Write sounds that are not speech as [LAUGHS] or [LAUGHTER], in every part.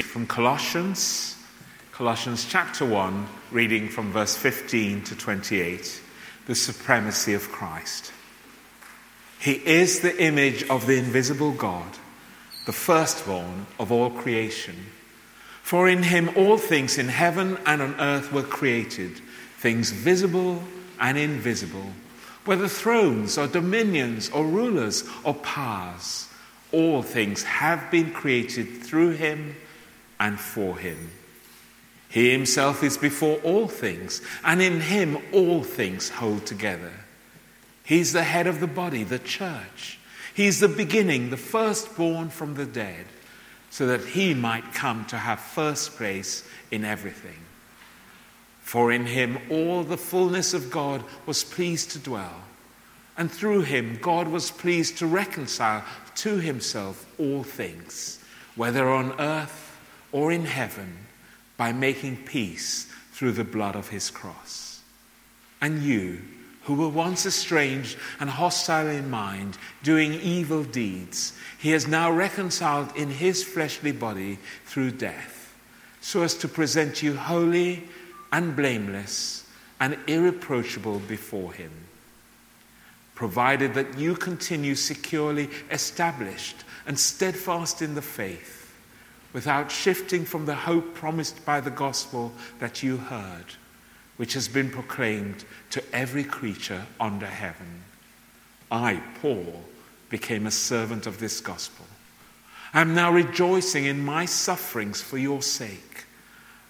From Colossians, Colossians chapter 1, reading from verse 15 to 28, the supremacy of Christ. He is the image of the invisible God, the firstborn of all creation. For in him all things in heaven and on earth were created, things visible and invisible, whether thrones or dominions or rulers or powers. All things have been created through him and for him. He himself is before all things, and in him all things hold together. He's the head of the body, the church. He's the beginning, the firstborn from the dead, so that he might come to have first place in everything. For in him all the fullness of God was pleased to dwell, and through him God was pleased to reconcile to himself all things, whether on earth or in heaven by making peace through the blood of his cross. And you, who were once estranged and hostile in mind, doing evil deeds, he has now reconciled in his fleshly body through death, so as to present you holy and blameless and irreproachable before him. Provided that you continue securely established and steadfast in the faith without shifting from the hope promised by the gospel that you heard, which has been proclaimed to every creature under heaven. I, Paul, became a servant of this gospel. I am now rejoicing in my sufferings for your sake,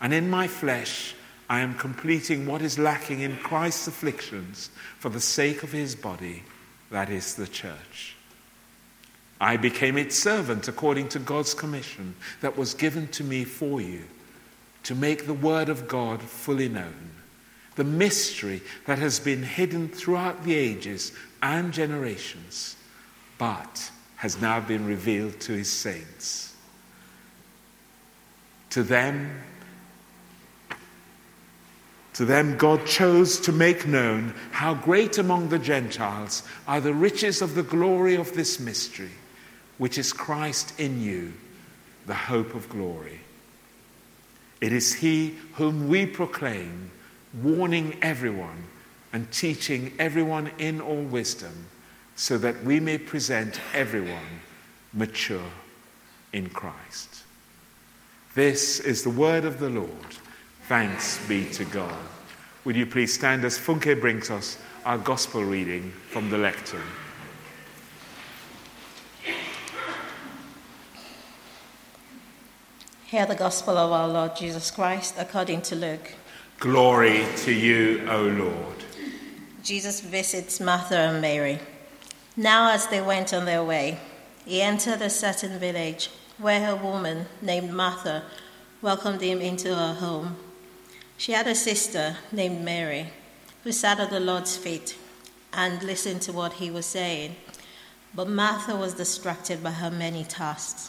and in my flesh I am completing what is lacking in Christ's afflictions for the sake of his body, that is the church. I became its servant according to God's commission that was given to me for you to make the word of God fully known, the mystery that has been hidden throughout the ages and generations, but has now been revealed to his saints. To them, to them, God chose to make known how great among the Gentiles are the riches of the glory of this mystery which is Christ in you, the hope of glory. It is He whom we proclaim, warning everyone and teaching everyone in all wisdom, so that we may present everyone mature in Christ. This is the word of the Lord. Thanks be to God. Would you please stand as Funke brings us our gospel reading from the lectern? Hear the gospel of our Lord Jesus Christ according to Luke. Glory to you, O Lord. Jesus visits Martha and Mary. Now, as they went on their way, he entered a certain village where a woman named Martha welcomed him into her home. She had a sister named Mary who sat at the Lord's feet and listened to what he was saying. But Martha was distracted by her many tasks.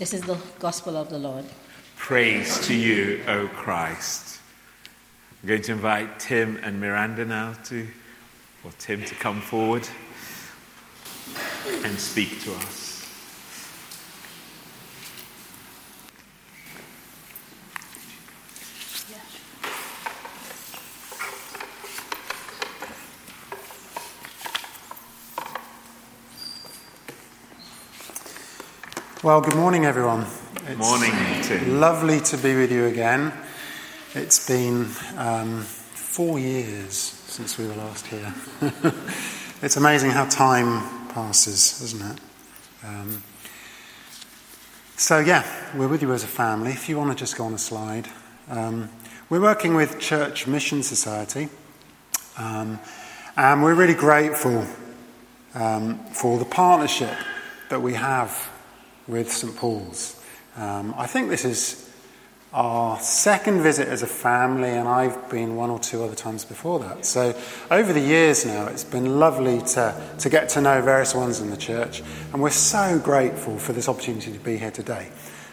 This is the gospel of the Lord. Praise to you, O Christ. I'm going to invite Tim and Miranda now to, or Tim to come forward and speak to us. Well, good morning, everyone. It's morning, Tim. Lovely to be with you again. It's been um, four years since we were last here. [LAUGHS] it's amazing how time passes, isn't it? Um, so, yeah, we're with you as a family. If you want to just go on a slide. Um, we're working with Church Mission Society, um, and we're really grateful um, for the partnership that we have with St Paul's. Um, I think this is our second visit as a family, and I've been one or two other times before that. So, over the years now, it's been lovely to, to get to know various ones in the church, and we're so grateful for this opportunity to be here today.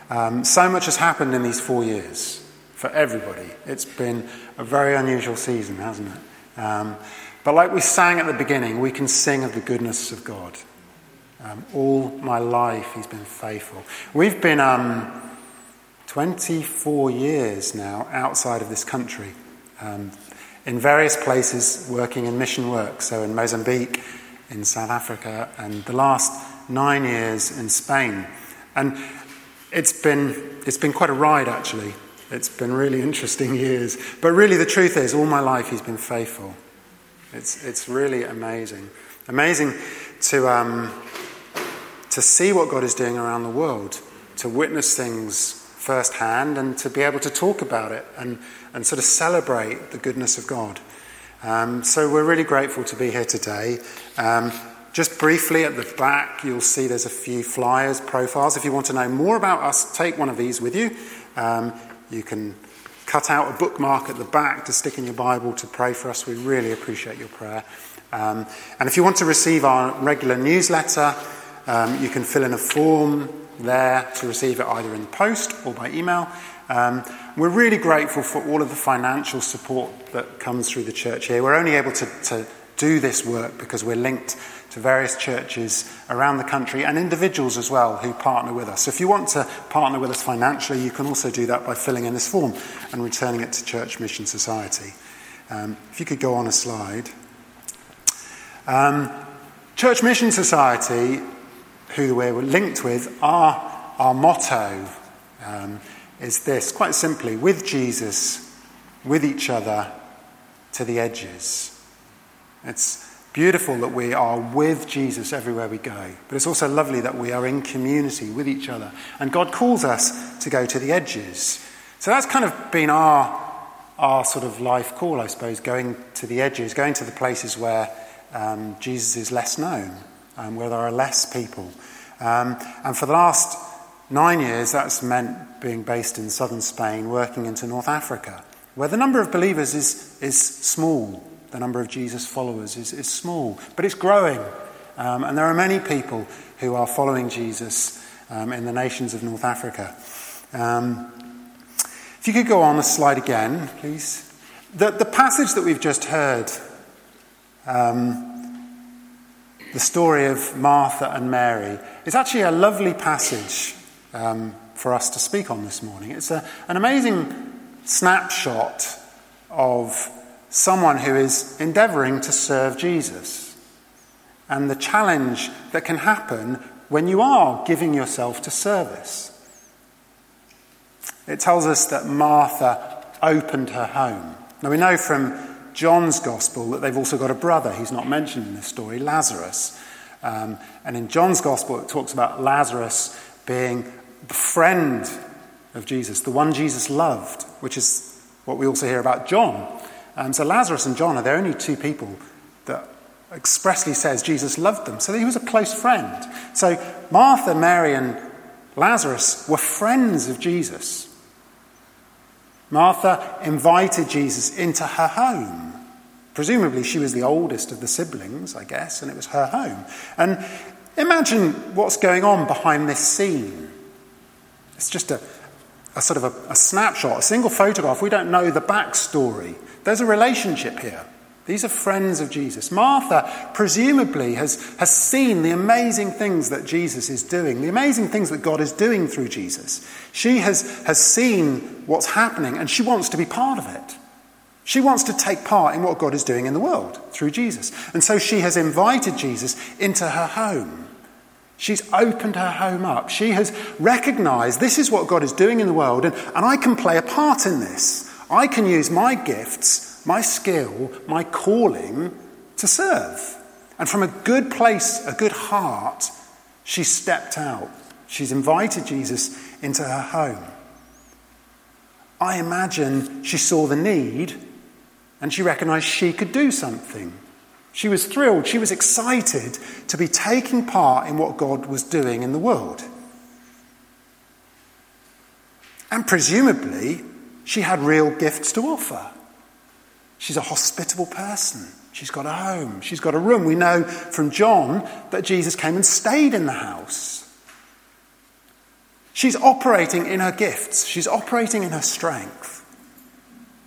Um, so much has happened in these four years for everybody. It's been a very unusual season, hasn't it? Um, but, like we sang at the beginning, we can sing of the goodness of God. Um, all my life, He's been faithful. We've been. Um, 24 years now outside of this country, um, in various places working in mission work. So in Mozambique, in South Africa, and the last nine years in Spain. And it's been, it's been quite a ride, actually. It's been really [LAUGHS] interesting years. But really, the truth is, all my life, he's been faithful. It's, it's really amazing. Amazing to, um, to see what God is doing around the world, to witness things firsthand and to be able to talk about it and, and sort of celebrate the goodness of God. Um, so we're really grateful to be here today. Um, just briefly at the back, you'll see there's a few flyers, profiles. If you want to know more about us, take one of these with you. Um, you can cut out a bookmark at the back to stick in your Bible to pray for us. We really appreciate your prayer. Um, and if you want to receive our regular newsletter, um, you can fill in a form there to receive it either in the post or by email. Um, we're really grateful for all of the financial support that comes through the church here. We're only able to, to do this work because we're linked to various churches around the country and individuals as well who partner with us. So if you want to partner with us financially, you can also do that by filling in this form and returning it to Church Mission Society. Um, if you could go on a slide. Um, Church Mission Society who we're linked with, our, our motto um, is this quite simply with Jesus, with each other, to the edges. It's beautiful that we are with Jesus everywhere we go, but it's also lovely that we are in community with each other. And God calls us to go to the edges. So that's kind of been our, our sort of life call, I suppose, going to the edges, going to the places where um, Jesus is less known um, where there are less people. Um, and for the last nine years, that's meant being based in southern Spain, working into North Africa, where the number of believers is, is small. The number of Jesus followers is, is small, but it's growing. Um, and there are many people who are following Jesus um, in the nations of North Africa. Um, if you could go on the slide again, please. The, the passage that we've just heard um, the story of Martha and Mary is actually a lovely passage um, for us to speak on this morning. It's a, an amazing snapshot of someone who is endeavoring to serve Jesus and the challenge that can happen when you are giving yourself to service. It tells us that Martha opened her home. Now we know from John's gospel that they've also got a brother. He's not mentioned in this story, Lazarus. Um, and in John's gospel, it talks about Lazarus being the friend of Jesus, the one Jesus loved, which is what we also hear about John. Um, so Lazarus and John are the only two people that expressly says Jesus loved them. So he was a close friend. So Martha, Mary, and Lazarus were friends of Jesus. Martha invited Jesus into her home. Presumably, she was the oldest of the siblings, I guess, and it was her home. And imagine what's going on behind this scene. It's just a, a sort of a, a snapshot, a single photograph. We don't know the backstory. There's a relationship here. These are friends of Jesus. Martha, presumably, has, has seen the amazing things that Jesus is doing, the amazing things that God is doing through Jesus. She has, has seen what's happening and she wants to be part of it. She wants to take part in what God is doing in the world through Jesus. And so she has invited Jesus into her home. She's opened her home up. She has recognized this is what God is doing in the world, and, and I can play a part in this. I can use my gifts my skill, my calling to serve. And from a good place, a good heart, she stepped out. She's invited Jesus into her home. I imagine she saw the need and she recognized she could do something. She was thrilled, she was excited to be taking part in what God was doing in the world. And presumably, she had real gifts to offer. She's a hospitable person. She's got a home. She's got a room. We know from John that Jesus came and stayed in the house. She's operating in her gifts. She's operating in her strength.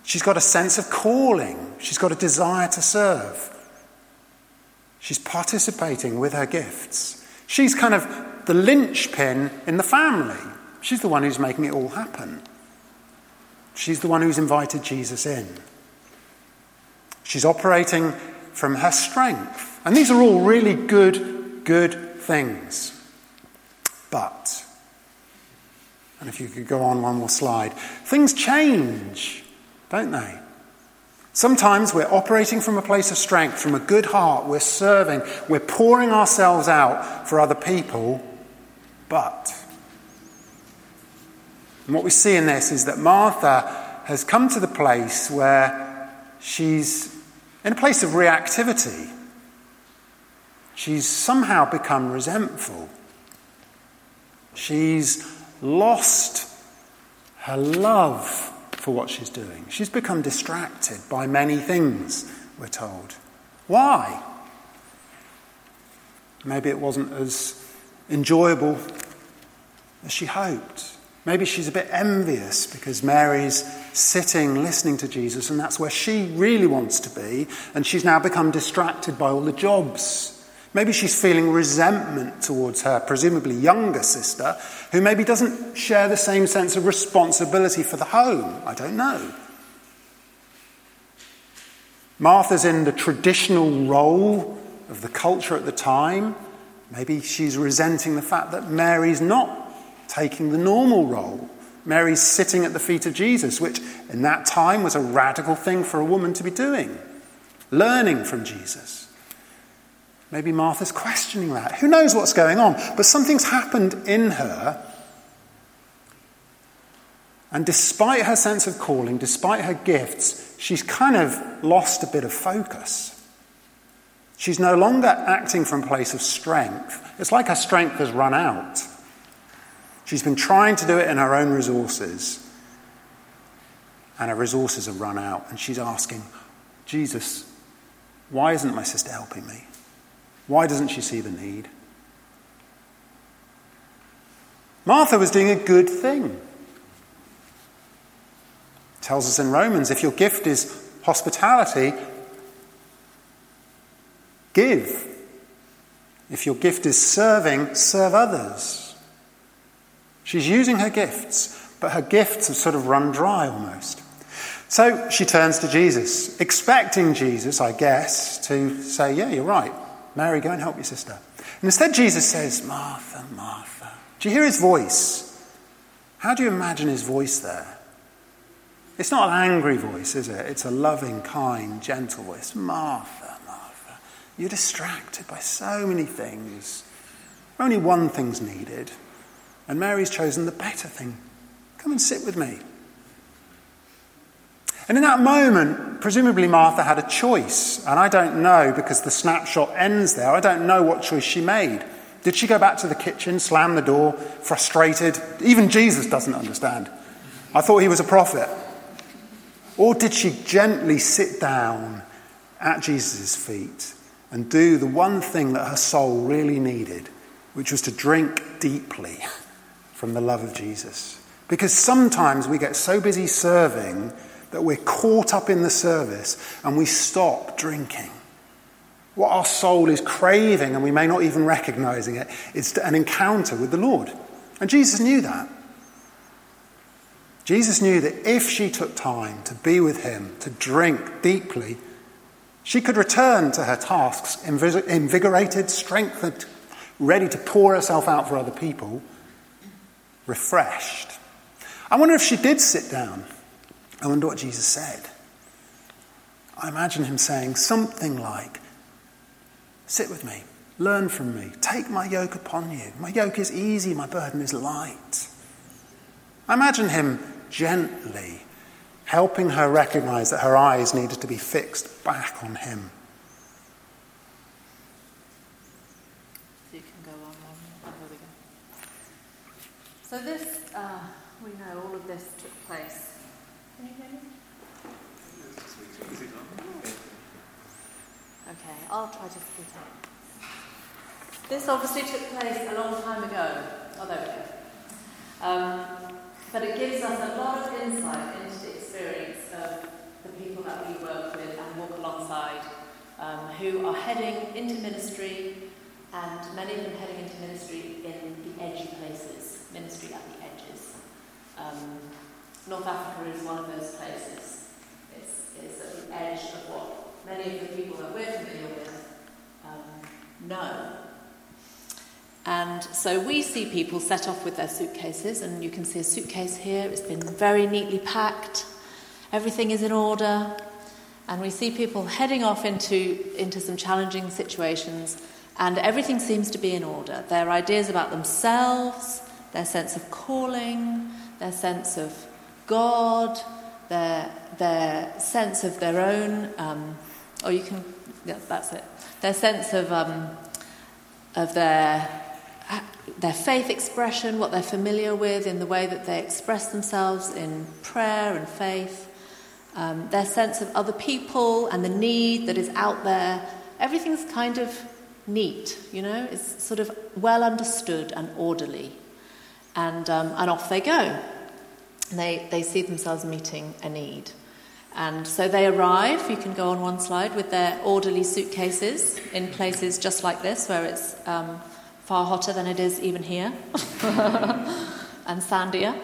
She's got a sense of calling. She's got a desire to serve. She's participating with her gifts. She's kind of the linchpin in the family. She's the one who's making it all happen. She's the one who's invited Jesus in. She's operating from her strength. And these are all really good, good things. But, and if you could go on one more slide, things change, don't they? Sometimes we're operating from a place of strength, from a good heart, we're serving, we're pouring ourselves out for other people, but. And what we see in this is that Martha has come to the place where she's in a place of reactivity. She's somehow become resentful. She's lost her love for what she's doing. She's become distracted by many things, we're told. Why? Maybe it wasn't as enjoyable as she hoped. Maybe she's a bit envious because Mary's sitting listening to Jesus, and that's where she really wants to be, and she's now become distracted by all the jobs. Maybe she's feeling resentment towards her, presumably younger sister, who maybe doesn't share the same sense of responsibility for the home. I don't know. Martha's in the traditional role of the culture at the time. Maybe she's resenting the fact that Mary's not taking the normal role. Mary's sitting at the feet of Jesus, which in that time was a radical thing for a woman to be doing, learning from Jesus. Maybe Martha's questioning that. Who knows what's going on? But something's happened in her. And despite her sense of calling, despite her gifts, she's kind of lost a bit of focus. She's no longer acting from a place of strength. It's like her strength has run out. She's been trying to do it in her own resources, and her resources have run out. And she's asking, Jesus, why isn't my sister helping me? Why doesn't she see the need? Martha was doing a good thing. It tells us in Romans if your gift is hospitality, give. If your gift is serving, serve others. She's using her gifts, but her gifts have sort of run dry almost. So she turns to Jesus, expecting Jesus, I guess, to say, Yeah, you're right. Mary, go and help your sister. And instead, Jesus says, Martha, Martha. Do you hear his voice? How do you imagine his voice there? It's not an angry voice, is it? It's a loving, kind, gentle voice. Martha, Martha, you're distracted by so many things. Only one thing's needed. And Mary's chosen the better thing. Come and sit with me. And in that moment, presumably Martha had a choice. And I don't know because the snapshot ends there. I don't know what choice she made. Did she go back to the kitchen, slam the door, frustrated? Even Jesus doesn't understand. I thought he was a prophet. Or did she gently sit down at Jesus' feet and do the one thing that her soul really needed, which was to drink deeply from the love of Jesus. Because sometimes we get so busy serving that we're caught up in the service and we stop drinking. What our soul is craving, and we may not even recognizing it, is an encounter with the Lord. And Jesus knew that. Jesus knew that if she took time to be with him, to drink deeply, she could return to her tasks invigorated, strengthened, ready to pour herself out for other people, refreshed. I wonder if she did sit down. I wonder what Jesus said. I imagine him saying something like, Sit with me, learn from me, take my yoke upon you. My yoke is easy, my burden is light. I imagine him gently helping her recognize that her eyes needed to be fixed back on him. So you can go on here again. So this uh, we know all of this took place. Can you hear me? Okay, I'll try to speak up. This obviously took place a long time ago. Oh, there we go. Um, but it gives us a lot of insight into the experience of the people that we work with and walk alongside um, who are heading into ministry, and many of them heading into ministry in the edgy places, ministry at the edges. Um, North Africa is one of those places. It's, it's at the edge of what many of the people that we're familiar with um, know. And so we see people set off with their suitcases, and you can see a suitcase here. It's been very neatly packed. Everything is in order. And we see people heading off into, into some challenging situations, and everything seems to be in order. Their ideas about themselves, their sense of calling, their sense of God, their, their sense of their own, um, or oh, you can, yeah, that's it, their sense of, um, of their their faith expression, what they're familiar with in the way that they express themselves in prayer and faith, um, their sense of other people and the need that is out there. Everything's kind of neat, you know, it's sort of well understood and orderly. And, um, and off they go. They, they see themselves meeting a need. And so they arrive, you can go on one slide, with their orderly suitcases in places just like this, where it's um, far hotter than it is even here, [LAUGHS] and sandier.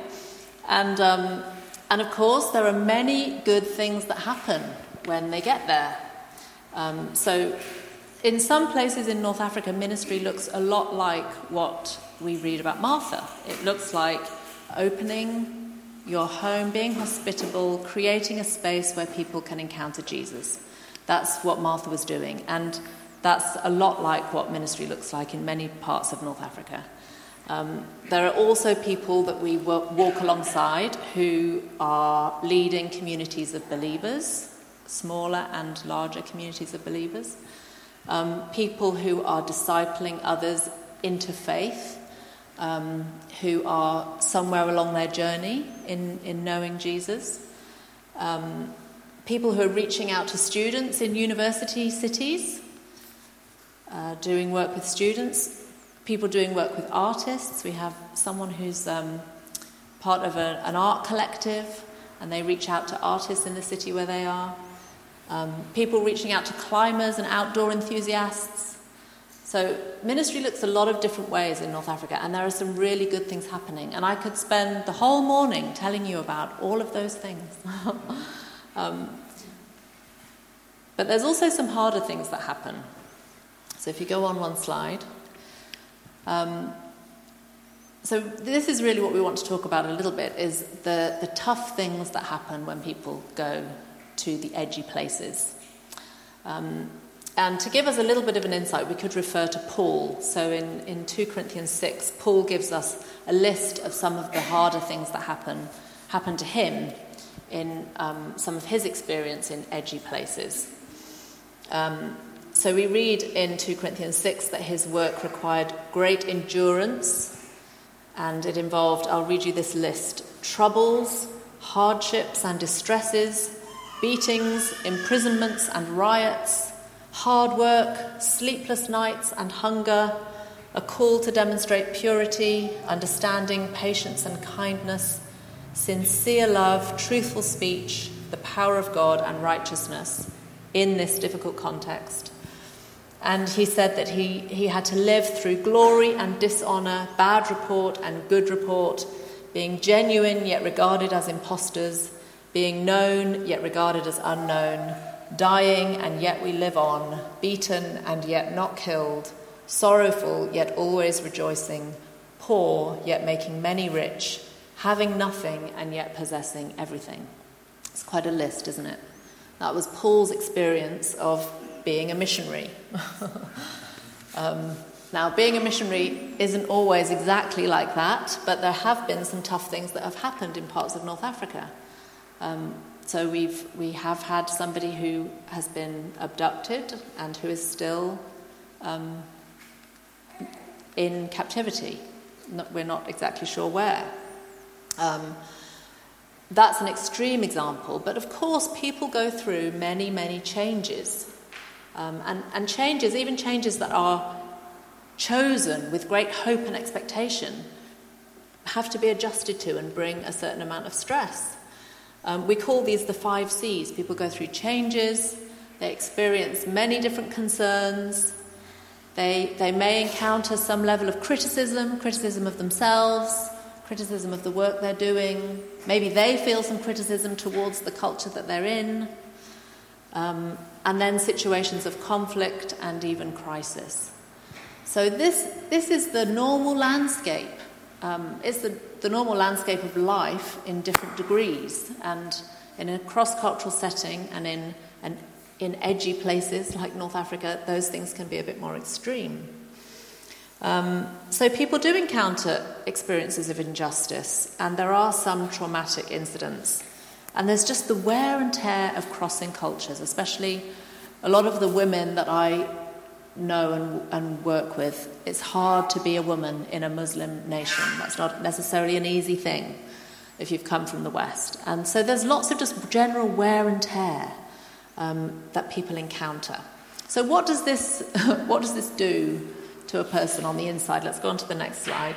And, um, and of course, there are many good things that happen when they get there. Um, so, in some places in North Africa, ministry looks a lot like what we read about Martha. It looks like opening your home, being hospitable, creating a space where people can encounter Jesus. That's what Martha was doing. And that's a lot like what ministry looks like in many parts of North Africa. Um, there are also people that we walk alongside who are leading communities of believers, smaller and larger communities of believers, um, people who are discipling others into faith, um, who are somewhere along their journey in, in knowing Jesus, um, people who are reaching out to students in university cities uh, doing work with students, people doing work with artists. We have someone who's um, part of a, an art collective and they reach out to artists in the city where they are. Um, people reaching out to climbers and outdoor enthusiasts. So, ministry looks a lot of different ways in North Africa, and there are some really good things happening. And I could spend the whole morning telling you about all of those things. [LAUGHS] um, but there's also some harder things that happen. So if you go on one slide. Um, so this is really what we want to talk about a little bit is the, the tough things that happen when people go to the edgy places. Um, and to give us a little bit of an insight, we could refer to Paul. So in, in 2 Corinthians 6, Paul gives us a list of some of the harder things that happen, happen to him in um, some of his experience in edgy places. Um, so we read in 2 Corinthians 6 that his work required great endurance, and it involved, I'll read you this list troubles, hardships and distresses, beatings, imprisonments and riots, hard work, sleepless nights and hunger, a call to demonstrate purity, understanding, patience, and kindness, sincere love, truthful speech, the power of God, and righteousness in this difficult context. And he said that he, he had to live through glory and dishonor, bad report and good report, being genuine yet regarded as impostors, being known yet regarded as unknown, dying and yet we live on, beaten and yet not killed, sorrowful yet always rejoicing, poor yet making many rich, having nothing and yet possessing everything. It's quite a list, isn't it? That was Paul's experience of being a missionary. [LAUGHS] um, now, being a missionary isn't always exactly like that, but there have been some tough things that have happened in parts of North Africa. Um, so we've we have had somebody who has been abducted and who is still um, in captivity. Not, we're not exactly sure where. Um, that's an extreme example, but of course, people go through many, many changes. Um, and, and changes, even changes that are chosen with great hope and expectation, have to be adjusted to and bring a certain amount of stress. Um, we call these the five C's. People go through changes, they experience many different concerns, they, they may encounter some level of criticism, criticism of themselves, criticism of the work they're doing. Maybe they feel some criticism towards the culture that they're in. Um, and then situations of conflict and even crisis. So, this, this is the normal landscape. Um, it's the, the normal landscape of life in different degrees and in a cross cultural setting and in, in edgy places like North Africa, those things can be a bit more extreme. Um, so people do encounter experiences of injustice, and there are some traumatic incidents. And there's just the wear and tear of crossing cultures, especially a lot of the women that I know and, and work with. It's hard to be a woman in a Muslim nation. That's not necessarily an easy thing if you've come from the West. And so there's lots of just general wear and tear um, that people encounter. So what does this [LAUGHS] what does this do to a person on the inside. Let's go on to the next slide.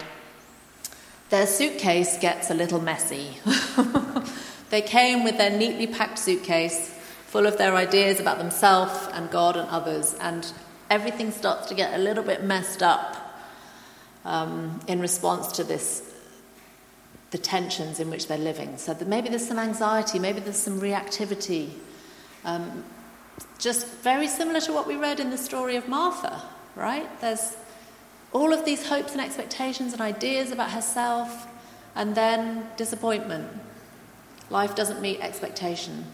Their suitcase gets a little messy. [LAUGHS] they came with their neatly packed suitcase full of their ideas about themselves and God and others, and everything starts to get a little bit messed up um, in response to this the tensions in which they're living. So maybe there's some anxiety, maybe there's some reactivity. Um, just very similar to what we read in the story of Martha, right? There's all of these hopes and expectations and ideas about herself, and then disappointment. Life doesn't meet expectation.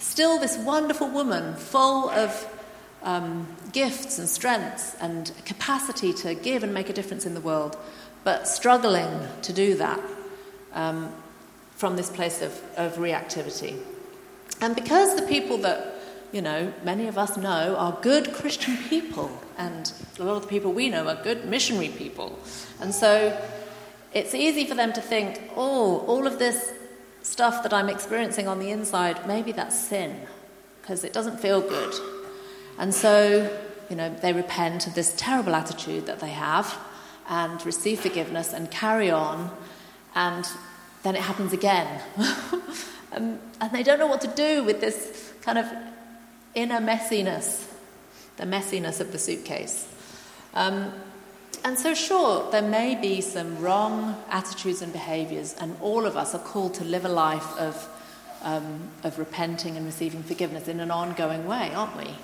Still, this wonderful woman, full of um, gifts and strengths and capacity to give and make a difference in the world, but struggling to do that um, from this place of, of reactivity. And because the people that you know, many of us know are good Christian people, and a lot of the people we know are good missionary people. And so it's easy for them to think, oh, all of this stuff that I'm experiencing on the inside, maybe that's sin, because it doesn't feel good. And so, you know, they repent of this terrible attitude that they have and receive forgiveness and carry on, and then it happens again. [LAUGHS] and, and they don't know what to do with this kind of inner messiness, the messiness of the suitcase. Um, and so, sure, there may be some wrong attitudes and behaviors, and all of us are called to live a life of, um, of repenting and receiving forgiveness in an ongoing way, aren't we?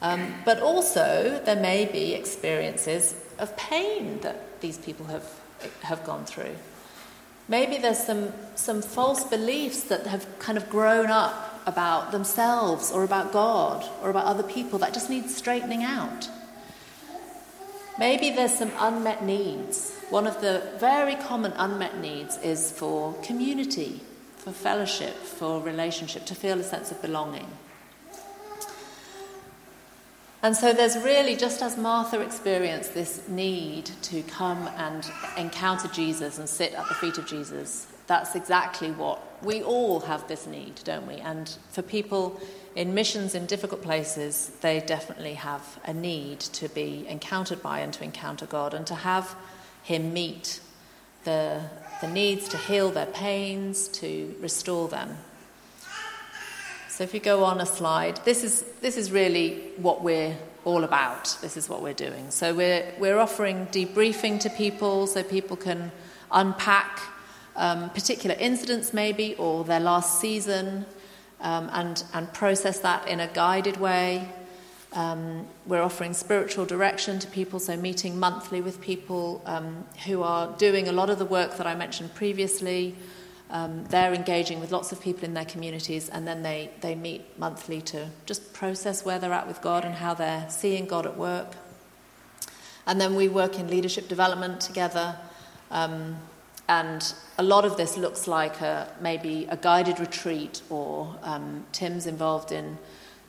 Um, but also, there may be experiences of pain that these people have, have gone through. Maybe there's some, some false beliefs that have kind of grown up about themselves or about God or about other people that just need straightening out. Maybe there's some unmet needs. One of the very common unmet needs is for community, for fellowship, for relationship, to feel a sense of belonging. And so there's really, just as Martha experienced this need to come and encounter Jesus and sit at the feet of Jesus, that's exactly what we all have this need, don't we? And for people in missions in difficult places, they definitely have a need to be encountered by and to encounter God and to have Him meet the, the needs to heal their pains, to restore them. So if you go on a slide, this is, this is really what we're all about. This is what we're doing. So we're, we're offering debriefing to people so people can unpack um, particular incidents, maybe, or their last season, um, and, and process that in a guided way. Um, we're offering spiritual direction to people, so meeting monthly with people um, who are doing a lot of the work that I mentioned previously. Um, they're engaging with lots of people in their communities, and then they, they meet monthly to just process where they're at with God and how they're seeing God at work. And then we work in leadership development together. Um, and a lot of this looks like a, maybe a guided retreat, or um, Tim's involved in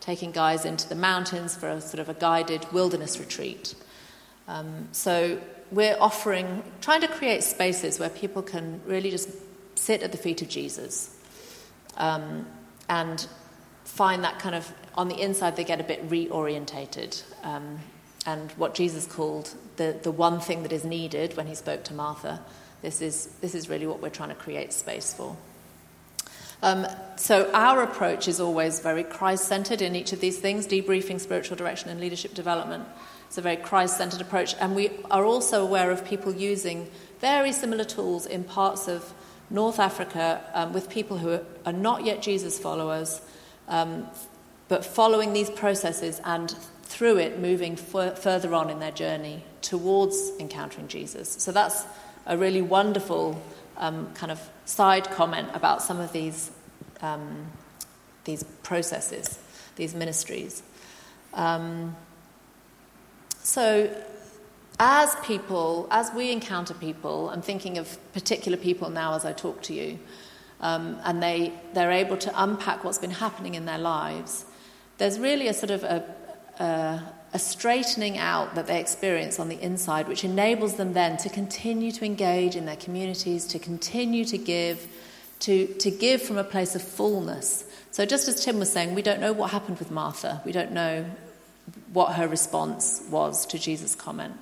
taking guys into the mountains for a sort of a guided wilderness retreat. Um, so we're offering, trying to create spaces where people can really just sit at the feet of Jesus um, and find that kind of on the inside they get a bit reorientated. Um, and what Jesus called the, the one thing that is needed when he spoke to Martha, this is, this is really what we're trying to create space for. Um, so, our approach is always very Christ centered in each of these things debriefing, spiritual direction, and leadership development. It's a very Christ centered approach. And we are also aware of people using very similar tools in parts of North Africa um, with people who are not yet Jesus followers, um, but following these processes and through it moving f- further on in their journey towards encountering Jesus. So that's a really wonderful um, kind of side comment about some of these, um, these processes, these ministries. Um, so as people, as we encounter people, I'm thinking of particular people now as I talk to you, um, and they, they're able to unpack what's been happening in their lives, there's really a sort of a, a, a straightening out that they experience on the inside, which enables them then to continue to engage in their communities, to continue to give, to, to give from a place of fullness. So, just as Tim was saying, we don't know what happened with Martha. We don't know what her response was to Jesus' comment.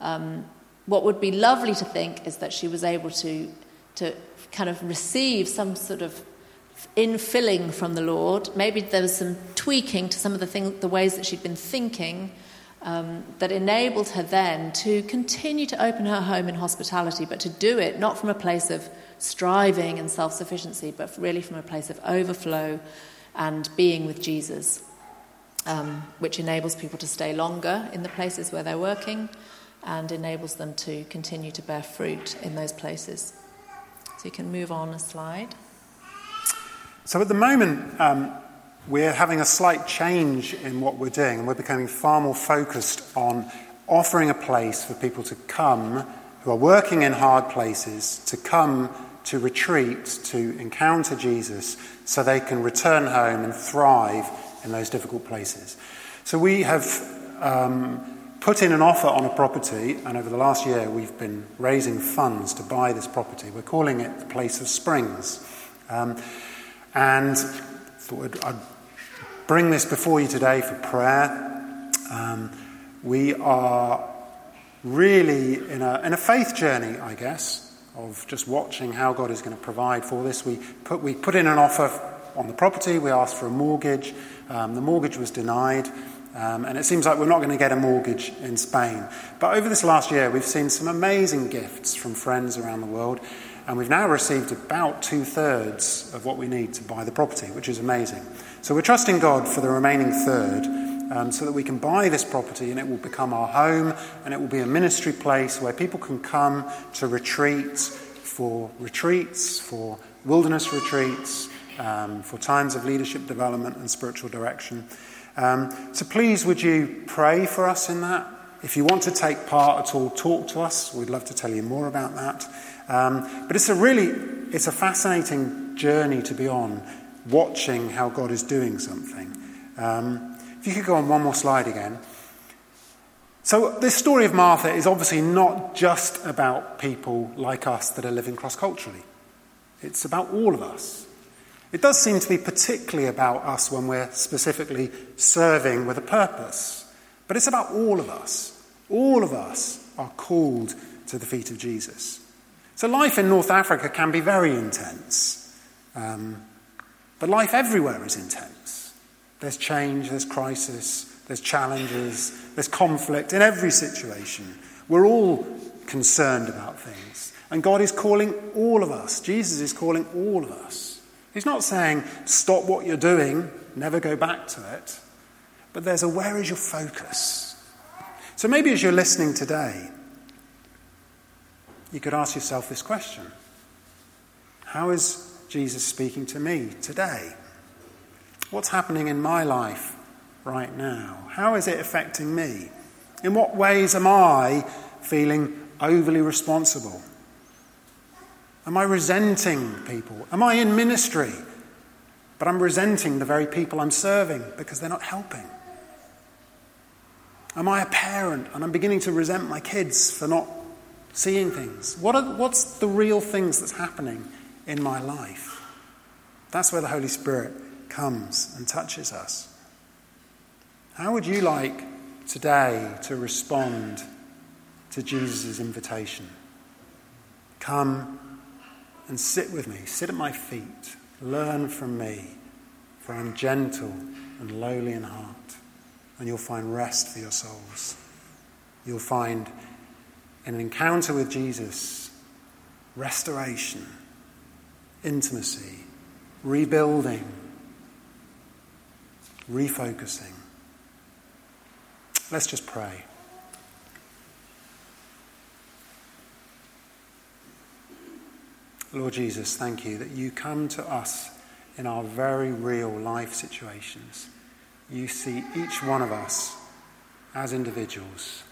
Um, what would be lovely to think is that she was able to, to kind of receive some sort of infilling from the Lord. Maybe there was some tweaking to some of the, thing, the ways that she'd been thinking um, that enabled her then to continue to open her home in hospitality, but to do it not from a place of striving and self sufficiency, but really from a place of overflow and being with Jesus, um, which enables people to stay longer in the places where they're working and enables them to continue to bear fruit in those places. So you can move on a slide. So at the moment, um, we're having a slight change in what we're doing, and we're becoming far more focused on offering a place for people to come who are working in hard places to come to retreat, to encounter Jesus, so they can return home and thrive in those difficult places. So we have um, put in an offer on a property, and over the last year we've been raising funds to buy this property. We're calling it the Place of Springs. Um, and thought I'd bring this before you today for prayer. Um, we are really in a, in a faith journey, I guess, of just watching how God is going to provide for this. We put, we put in an offer on the property, we asked for a mortgage. Um, the mortgage was denied. Um, and it seems like we're not going to get a mortgage in Spain. But over this last year, we've seen some amazing gifts from friends around the world. And we've now received about two thirds of what we need to buy the property, which is amazing. So we're trusting God for the remaining third um, so that we can buy this property and it will become our home and it will be a ministry place where people can come to retreat for retreats, for wilderness retreats, um, for times of leadership development and spiritual direction. Um, so please, would you pray for us in that? If you want to take part at all, talk to us. We'd love to tell you more about that. Um, but it's a really, it's a fascinating journey to be on, watching how God is doing something. Um, if you could go on one more slide again. So, this story of Martha is obviously not just about people like us that are living cross culturally, it's about all of us. It does seem to be particularly about us when we're specifically serving with a purpose, but it's about all of us. All of us are called to the feet of Jesus. So, life in North Africa can be very intense, um, but life everywhere is intense. There's change, there's crisis, there's challenges, there's conflict in every situation. We're all concerned about things. And God is calling all of us, Jesus is calling all of us He's not saying, stop what you're doing, never go back to it. But there's a where is your focus? So maybe as you're listening today, you could ask yourself this question How is Jesus speaking to me today? What's happening in my life right now? How is it affecting me? In what ways am I feeling overly responsible? Am I resenting people? Am I in ministry? But I'm resenting the very people I'm serving because they're not helping. Am I a parent and I'm beginning to resent my kids for not seeing things? What are, what's the real things that's happening in my life. That's where the Holy Spirit comes and touches us. How would you like today to respond to Jesus' invitation? Come and sit with me, sit at my feet, learn from me, for I'm gentle and lowly in heart, and you'll find rest for your souls. You'll find an encounter with Jesus restoration, intimacy, rebuilding, refocusing. Let's just pray. Lord Jesus, thank you that you come to us in our very real life situations. You see each one of us as individuals.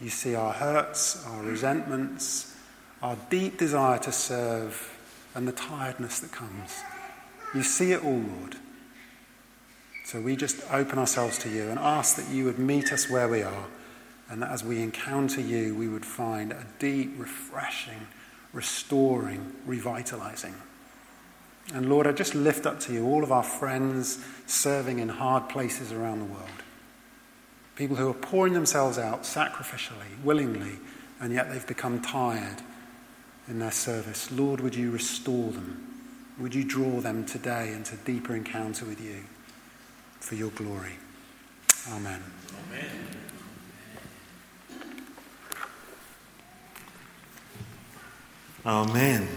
You see our hurts, our resentments, our deep desire to serve, and the tiredness that comes. You see it all, Lord. So we just open ourselves to you and ask that you would meet us where we are, and that as we encounter you, we would find a deep, refreshing, restoring, revitalizing. And Lord, I just lift up to you all of our friends serving in hard places around the world. People who are pouring themselves out sacrificially, willingly, and yet they've become tired in their service. Lord, would you restore them? Would you draw them today into deeper encounter with you for your glory? Amen. Amen. Amen.